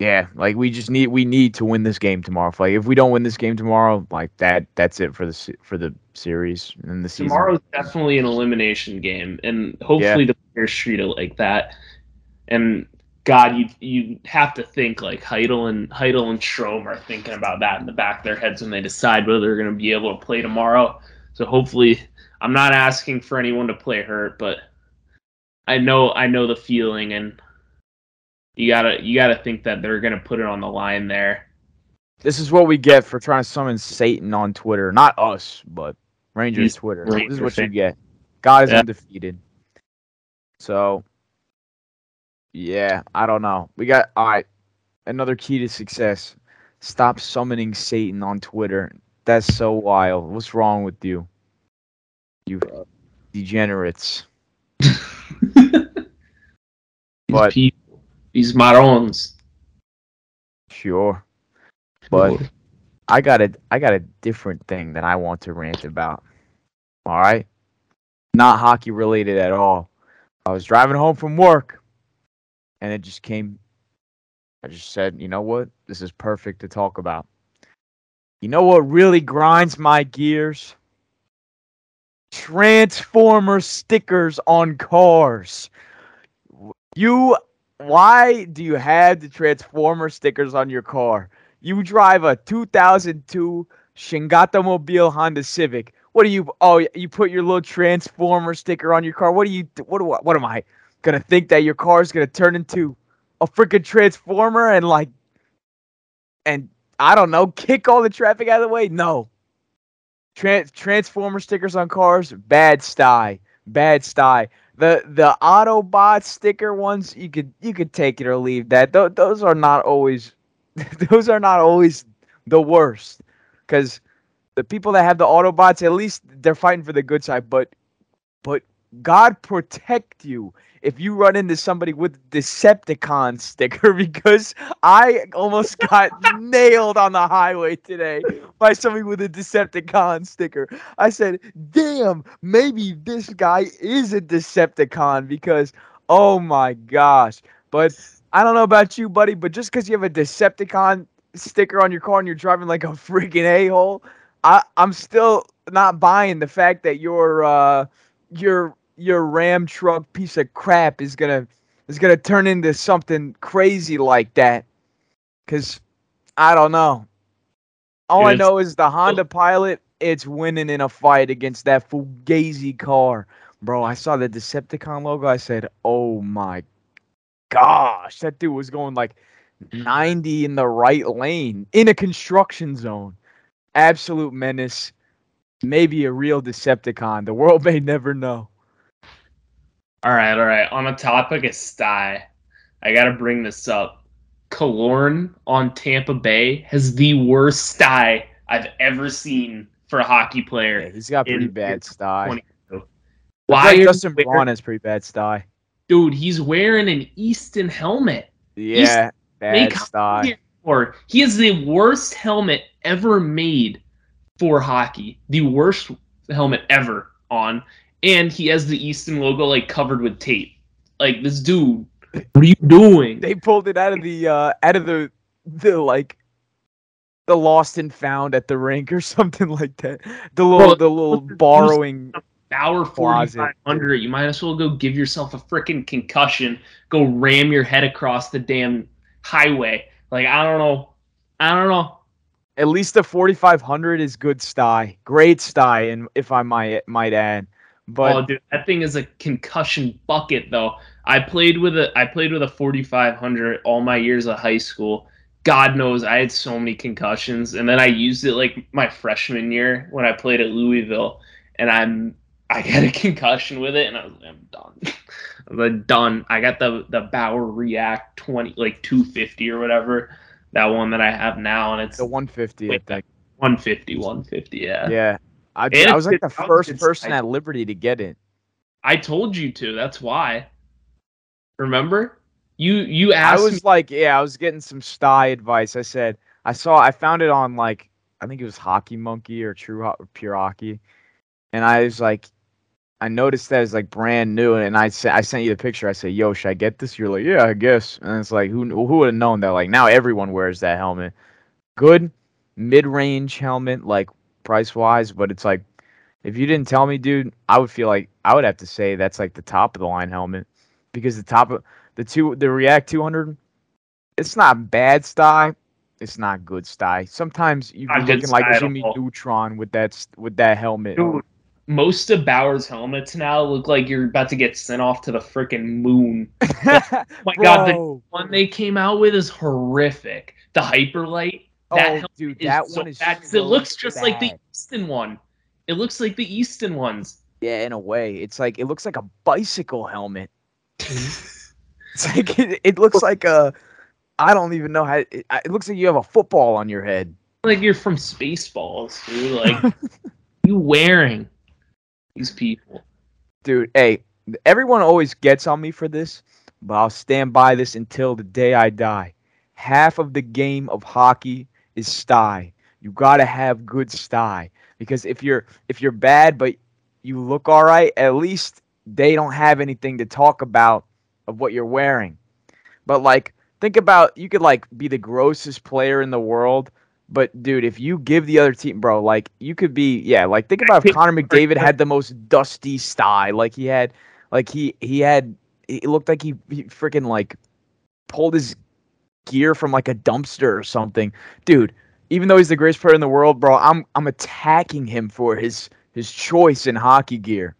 Yeah, like we just need we need to win this game tomorrow. Like, if we don't win this game tomorrow, like that, that's it for the for the series and the season. Tomorrow's definitely an elimination game, and hopefully the players treat it like that. And God, you you have to think like Chytil and Chytil and Strome are thinking about that in the back of their heads when they decide whether they're going to be able to play tomorrow. So hopefully, I'm not asking for anyone to play hurt, but I know I know the feeling, and you gotta you gotta think that they're going to put it on the line there. This is what we get for trying to summon Satan on Twitter. Not us, but Rangers He's Twitter. Ranger this is what you get. God is Yeah. undefeated. So, yeah, I don't know. We got all right. Another key to success: stop summoning Satan on Twitter. That's so wild. What's wrong with you? You uh. degenerates. <laughs> But- people, these marons. Sure. But I got a I got a different thing that I want to rant about. All right? Not hockey related at all. I was driving home from work and it just came I just said, "You know what? This is perfect to talk about." You know what really grinds my gears? Transformer stickers on cars. You why do you have the Transformer stickers on your car? You drive a 2002 Shingata Mobile Honda Civic. What do you? Oh, you put your little Transformer sticker on your car. What do you? What do? I- What am I gonna think that your car is gonna turn into a freaking Transformer and like, and I don't know, kick all the traffic out of the way? No. Trans Transformer stickers on cars, bad style, bad style. The the Autobot sticker ones, you could you could take it or leave that. Th- those are not always <laughs> those are not always the worst because the people that have the Autobots, at least they're fighting for the good side. But but God protect you if you run into somebody with Decepticon sticker <laughs> because I almost got nailed on the highway today by somebody with a Decepticon sticker. I said, "Damn, maybe this guy is a Decepticon because oh my gosh." But I don't know about you, buddy, but just because you have a Decepticon sticker on your car and you're driving like a freaking a hole, I'm still not buying the fact that your uh your your Ram truck piece of crap is gonna is gonna turn into something crazy like that. Cause I don't know. All I know is the Honda Pilot. It's winning in a fight against that Fugazi car, bro. I saw the Decepticon logo. I said, "Oh my gosh, that dude was going like 90 in the right lane in a construction zone. Absolute menace. Maybe a real Decepticon. The world <laughs> may never know. All right, all right. On the topic of Sty, I gotta bring this up. Killorn on Tampa Bay has the worst sty I've ever seen for a hockey player. Yeah, he's got pretty in- bad style. 22. Why are Justin you Braun has pretty bad style. dude? He's wearing an Easton helmet. Yeah, bad make style. Or he has the worst helmet ever made for hockey. The worst helmet ever on, and he has the Easton logo like covered with tape. Like this dude, what are you doing? They pulled it out of the uh out of the the like the lost and found at the rink or <laughs> something like that. The little Bro, the little borrowing Bauer Closet. 4500. You might as well go give yourself a freaking concussion. Go ram your head across the damn highway. Like I don't know. I don't know. at least the 4500 is good sty. Great sty and if I might might add. But oh, dude, that thing is a concussion bucket, though. I played with a I played with a 4500 all my years of high school. God knows I had so many concussions, and then I used it like my freshman year when I played at Louisville, and I'm I got a <laughs> concussion with it, and I was like, I'm done. <laughs> I'm like, done. I got the the Bauer React 20 like 250 or whatever, that one that I have now, and it's the 150 I Wait, think. 150, 150. Yeah. Yeah. I, I was like the first person at Liberty to get it. I told you to. That's why. Remember? You you asked. I was me. like, yeah, I was getting some sty advice. I said, I saw, I found it on like, I think it was Hockey Monkey or True Ho- Pure Hockey, and I was like, I noticed that it's like brand new, and I sent, I sent you the picture. I said, yo, should I get this? You're like, yeah, I guess. And it's like, who, who would have known that? Like now everyone wears that helmet. Good mid-range helmet, like price wise, but it's like, if you didn't tell me, dude, I would feel like I would have to say that's like the top of the line helmet because the top of the two the React 200 it's not bad sty it's not good sty sometimes you good looking like Jimmy. Neutron with that with that helmet Dude, most of Bauer's helmets now look like you're about to get sent off to the freaking moon. <laughs> oh my God, the- One they came out with is horrific. The Hyperlite. That oh helmet dude is that so one is bad so it looks just like the bad. Easton one. It looks like the Easton ones. yeah in a way it's like it looks like a bicycle helmet <laughs> it's like it, it looks like a I don't even know how it, it looks like you have a football on your head Like you're from Spaceballs, dude. Like <laughs> you wearing these people. dude hey everyone always gets on me for this but i'll stand by this until the day i die half of the game of hockey is sty. You gotta have good sty. Because if you're if you're bad but you look all right at least they don't have anything to talk about of what you're wearing. But like think about you could like be the grossest player in the world but dude, if you give the other team, bro, like you could be, yeah, like think about if <laughs> Connor McDavid had the most dusty sty, like he had, like he he had, it looked like he, he freaking like pulled his gear from like a dumpster or something, dude. Even though he's the greatest player in the world, bro, I'm I'm attacking him for his his choice in hockey gear.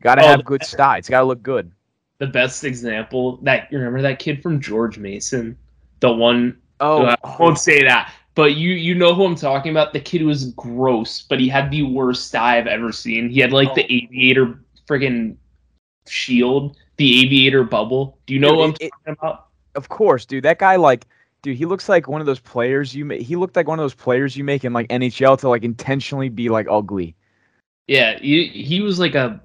Got to Oh, have good style. It's got to look good. The best example that you remember that kid from George Mason, the one Oh, Uh, I won't say that, but you you know who I'm talking about. The kid was gross, but he had the worst style I've ever seen. He had like the Oh. aviator friggin' shield, the aviator bubble. Do you know Dude, what I'm it- talking about? Of course, dude. That guy, like, dude, he looks like one of those players you make. He looked like one of those players you make in like NHL to like intentionally be like ugly. Yeah, he, he was like a.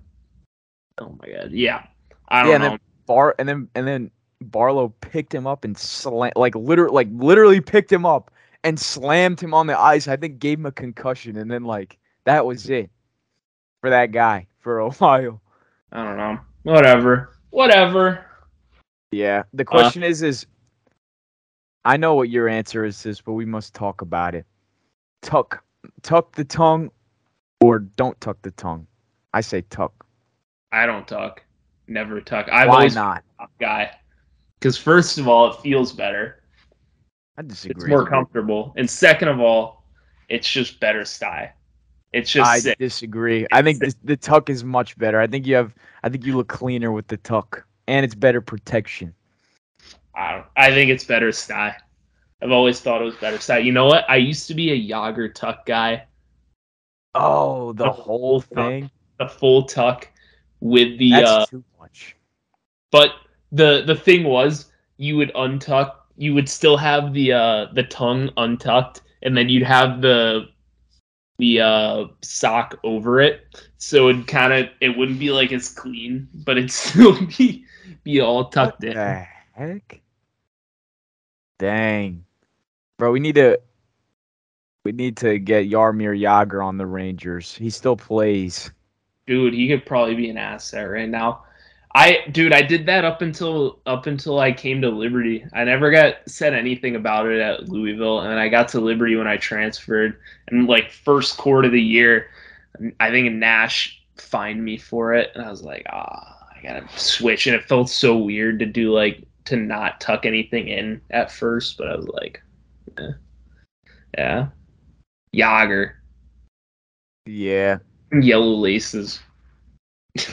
Oh my god, yeah. I don't Yeah, and know. then Bar and then and then Barlow picked him up and slam like literally like literally picked him up and slammed him on the ice. I think gave him a concussion, and then like that was it for that guy for a <laughs> while. I don't know. Whatever. Whatever. Yeah. The uh-huh. question is, is I know what your answer is, this, but we must talk about it. Tuck, tuck the tongue, or don't tuck the tongue. I say tuck. I don't tuck. Never tuck. I've Why always not? a guy. Because first of all, it feels better. I disagree. It's more comfortable. And second of all, it's just better style. It's just I sick. disagree. I think the, the tuck is much better. I think you have. I think you look cleaner with the tuck, and it's better protection. I, don't, I think it's better style. I've always thought it was better style. You know what? I used to be a Jagr tuck guy. Oh, the The whole whole tuck. thing. The full tuck with the That's uh too much. but the the thing was you would untuck. You would still have the uh, the tongue untucked, and then you'd have the the uh, sock over it, so it kind of it wouldn't be like as clean, but it'd <laughs> still be be all tucked what in. the heck? Dang, bro, we need to we need to get Jaromir Jagr on the Rangers. He still plays. Dude, he could probably be an asset right now. I dude, I did that up until up until I came to Liberty. I never got said anything about it at Louisville, and I got to Liberty when I transferred. And like first quarter of the year, I think Nash fined me for it, and I was like, ah, gotta switch. And it felt so weird to do like to not tuck anything in at first, but I was like, eh. yeah, Jagr, Yeah. yellow laces. <laughs>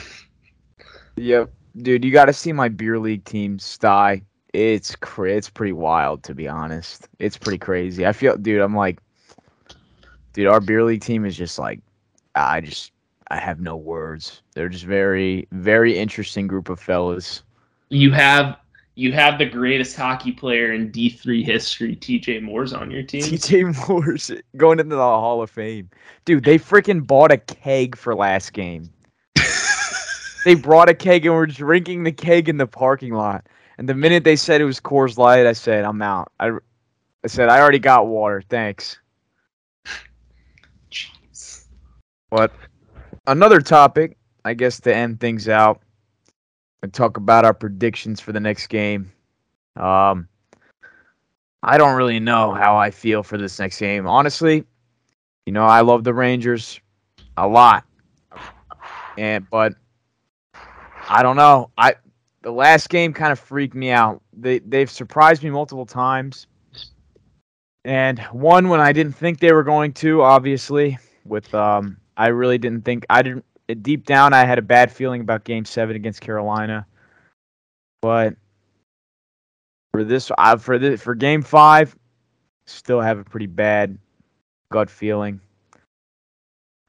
Yep. Dude, you got to see my beer league team sty. It's cra- it's pretty wild to be honest. It's pretty crazy. I feel dude, I'm like dude, our beer league team is just like I just I have no words. They're just very very interesting group of fellas. you have you have the greatest hockey player in D3 history, TJ Moore's on your team. TJ Moore's going into the Hall of Fame. Dude, they freaking bought a keg for last game. <laughs> they brought a keg and were drinking the keg in the parking lot. And the minute they said it was Coors Light, I said, I'm out. I, I said, I already got water. Thanks. <laughs> Jeez. But another topic, I guess, to end things out and talk about our predictions for the next game. Um, I don't really know how I feel for this next game. Honestly, you know, I love the Rangers a lot. And but I don't know. I the last game kind of freaked me out. They they've surprised me multiple times. And one when I didn't think they were going to, obviously, with um I really didn't think I didn't deep down I had a bad feeling about game 7 against Carolina. But for this I for this for game 5 still have a pretty bad gut feeling.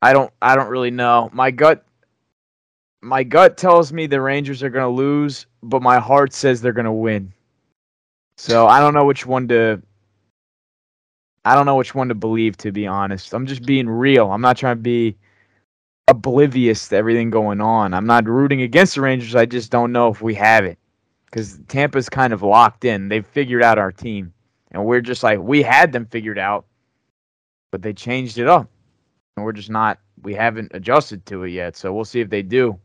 I don't I don't really know. My gut my gut tells me the Rangers are going to lose, but my heart says they're going to win. So I don't know which one to I don't know which one to believe to be honest. I'm just being real. I'm not trying to be oblivious to everything going on. I'm not rooting against the Rangers. I just don't know if we have it. Cuz Tampa's kind of locked in. They've figured out our team. And we're just like we had them figured out, but they changed it up. And we're just not we haven't adjusted to it yet. So we'll see if they do.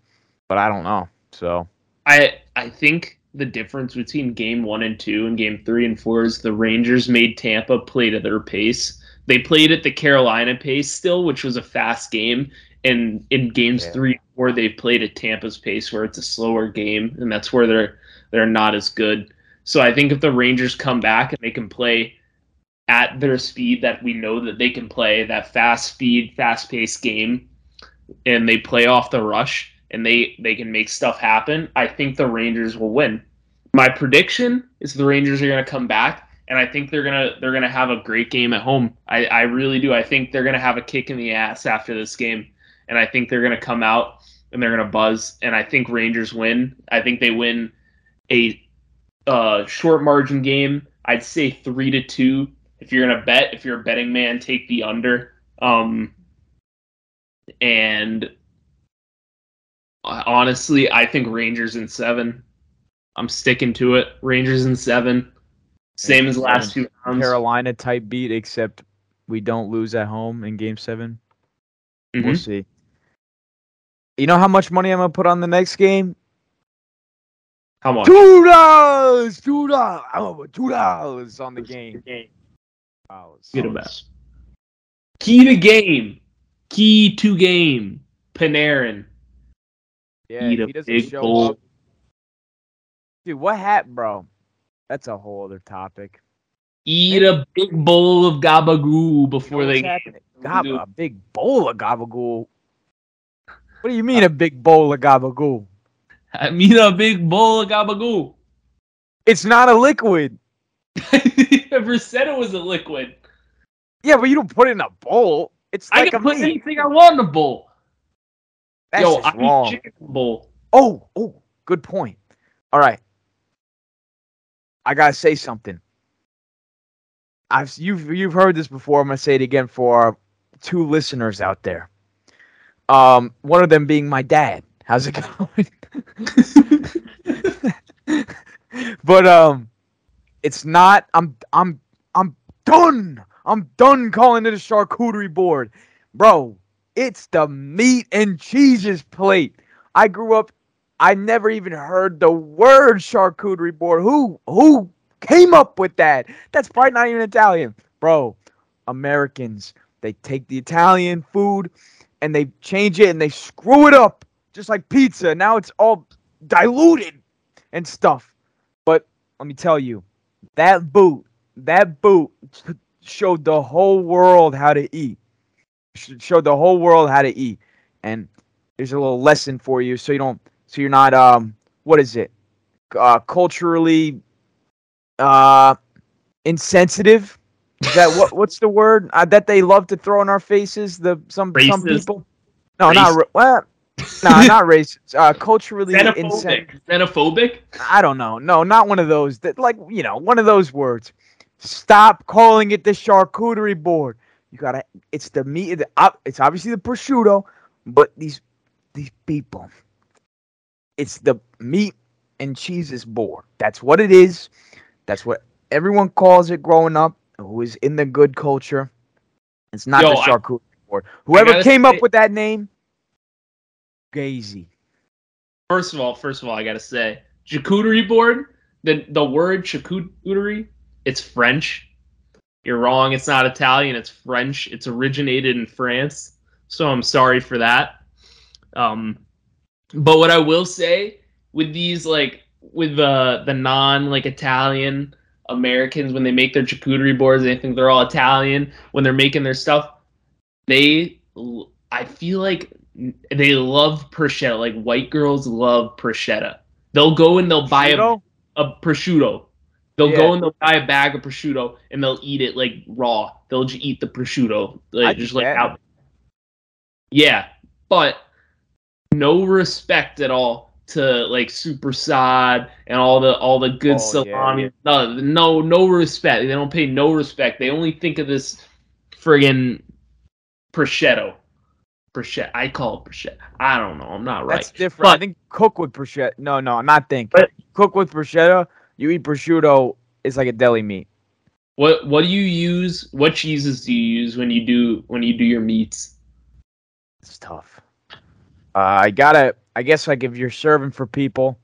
But I don't know. So I I think the difference between game one and two and game three and four is the Rangers made Tampa play to their pace. They played at the Carolina pace still, which was a fast game. And in games Yeah. three and four, they played at Tampa's pace where it's a slower game, and that's where they're they're not as good. So I think if the Rangers come back and they can play at their speed that we know that they can play, that fast speed, fast paced game, and they play off the rush and they they can make stuff happen, I think the Rangers will win. My prediction is the Rangers are going to come back, and I think they're gonna they're gonna have a great game at home. I, I really do. I think they're gonna have a kick in the ass after this game, and I think they're gonna come out and they're gonna buzz. And I think Rangers win. I think they win a uh, short margin game. I'd say three to two. If you're gonna bet, if you're a betting man, take the under. Um, and honestly, I think Rangers in seven. I'm sticking to it. Rangers in seven. Same as last two rounds. Carolina type beat, except we don't lose at home in game 7 We'll Mhm. see. You know how much money I'm gonna put on the next game? How much? Two dollars, two dollars. I'm gonna put two dollars on the game. Dollars. Get a bet. Key to game. Key to game. Panarin. Yeah, Eat if a he doesn't big show bowl. up, dude. What happened, bro? That's a whole other topic. Eat a big bowl of gabagoo before You know they. what's happening? Gab- a big bowl of gabagool. What do you mean a big bowl of gabagool? I mean a big bowl of gabagoo. It's not a liquid. <laughs> Never said it was a liquid. Yeah, but you don't put it in a bowl. It's like I can put meat. anything I want in a bowl. That's Yo, I wrong. chicken bowl. Oh, oh, good point. All right. I gotta say something. I've you've you've heard this before. I'm gonna say it again for two listeners out there. Um, one of them being my dad. How's it going? <laughs> but um, it's not. I'm I'm I'm done. I'm done calling it a charcuterie board, bro. It's the meat and cheeses plate. I grew up. I never even heard the word charcuterie board. Who who came up with that? That's probably not even Italian, bro. Americans they take the Italian food and they change it and they screw it up just like pizza. Now it's all diluted and stuff. But let me tell you, that boot, that boot showed the whole world how to eat. Showed the whole world how to eat. And there's a little lesson for you so you don't so you're not um what is it? Uh culturally uh insensitive. Is that what <laughs> what's the word uh, that they love to throw in our faces? The some some people. No, not well, no, not <laughs> racist. Uh, culturally insensitive. Xenophobic. Xenophobic? I don't know. No, not one of those. That like you know one of those words. Stop calling it the charcuterie board. You gotta. It's the meat. The, uh, it's obviously the prosciutto, but these these people. It's the meat and cheeses board. That's what it is. That's what everyone calls it growing up. Who is in the good culture? It's not Yo, the I- charcuterie board. Whoever came say- up with that name, Gazy. First of all, first of all, I gotta say, charcuterie board. The the word charcuterie, it's French. You're wrong. It's not Italian. It's French. It's originated in France. So I'm sorry for that. Um, but what I will say with these like with the the non like Italian Americans when they make their charcuterie boards, they think they're all Italian when they're making their stuff. They, I feel like they love prosciutto. Like white girls love prosciutto. They'll go and they'll buy a, Prosciutto? a prosciutto. They'll Yeah. go and they'll buy a bag of prosciutto and they'll eat it like raw. They'll just eat the prosciutto, like just like out. Yeah, but no respect at all to like super sod and all the all the good Oh, yeah, salami. No, no, no respect. They don't pay no respect. They only think of this friggin' prosciutto. Prosciutto. I call it prosciutto. I don't know. I'm not right. That's different. I think cook with prosciutto. No, no, I'm not think. But- cook with prosciutto. You eat prosciutto. It's like a deli meat. What what do you use? What cheeses do you use when you do when you do your meats? It's tough. Uh, I gotta. I guess like if you're serving for people,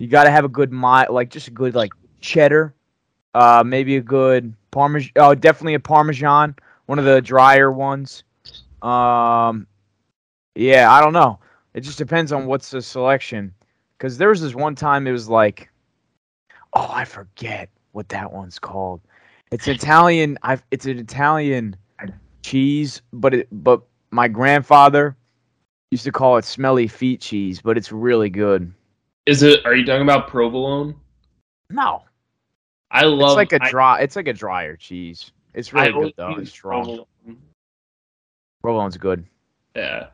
you gotta have a good mi like just a good like cheddar. Uh, maybe a good parmesan. Oh, definitely a parmesan. One of the drier ones. Um, yeah, I don't know. It just depends on what's the selection. Cause there was this one time it was like, oh, I forget what that one's called. It's Italian. I. It's an Italian cheese, but it. But my grandfather used to call it smelly feet cheese, but it's really good. Is it? Are you talking about provolone? No, I love. it's like a dry. It's like a drier cheese. It's really always good though. It's strong. provolone. Provolone's good. Yeah,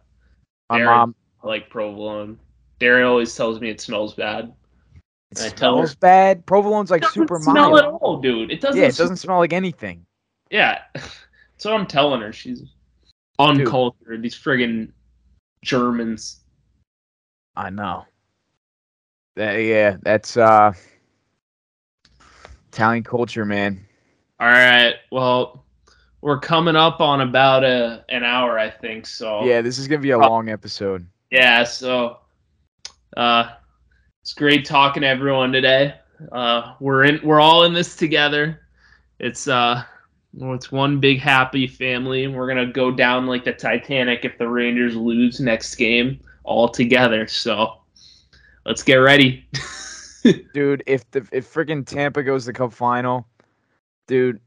My Darren- mom. I like provolone. Darren always tells me it smells bad. It I tell her- smells bad. Provolone's like super smell mild. at all, dude. It doesn't. Yeah, it doesn't smell like anything. Yeah, <laughs> that's what I'm telling her. She's uncultured. These friggin' Germans. I know. That- yeah, that's uh Italian culture, man. All right. Well, we're coming up on about a an hour, I think. So Yeah, this is gonna be a Oh. long episode. Yeah, so uh it's great talking to everyone today. Uh we're in we're all in this together. It's uh it's one big happy family. and We're gonna go down like the Titanic if the Rangers lose next game all together. So let's get ready. <laughs> Dude, if the if freaking Tampa goes to the Cup final, dude,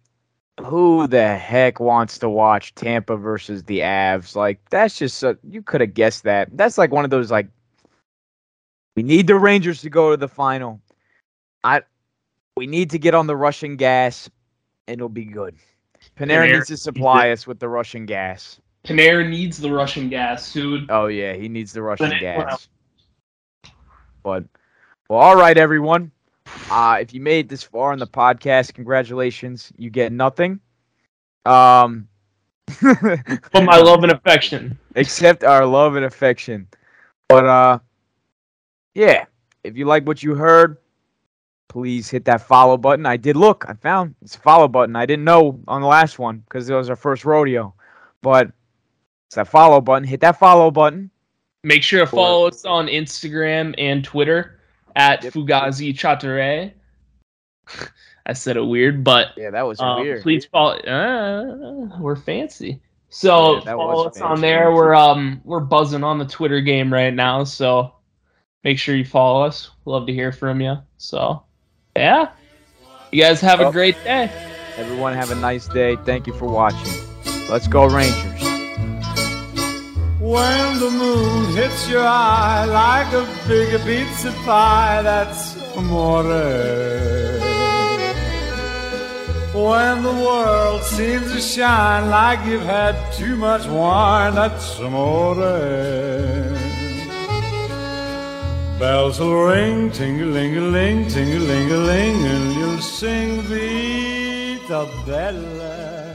who the heck wants to watch Tampa versus the Avs? Like that's just so, you could have guessed that. That's like one of those like we need the Rangers to go to the final. I we need to get on the Russian gas and it'll be good. Panera Panarin needs to supply us with the Russian gas. Panarin needs the Russian gas, dude. Oh yeah, he needs the Russian Panarin- gas. But well, all right, everyone. Uh, if you made it this far in the podcast, congratulations. You get nothing. Um, <laughs> But my love and affection. except our love and affection. But uh, yeah, if you like what you heard, please hit that follow button. I did look, I found it's a follow button. I didn't know on the last one because it was our first rodeo, but it's that follow button. Hit that follow button. Make sure to follow us on Instagram and Twitter at Yep. Fugazi Chatere. <laughs> I said it weird, but Yeah, that was um, weird. please follow. Uh, we're fancy. So Yeah, follow us on there. We're um we're buzzing on the Twitter game right now, so make sure you follow us. Love to hear from you. So yeah, you guys have a great day. Everyone have a nice day. Thank you for watching. Let's go Rangers. When the moon hits your eye like a big pizza pie, that's amore. When the world seems to shine like you've had too much wine, that's amore. Bells will ring, ting-a-ling-a-ling, ting-a-ling-a-ling, and you'll sing Vita Bella.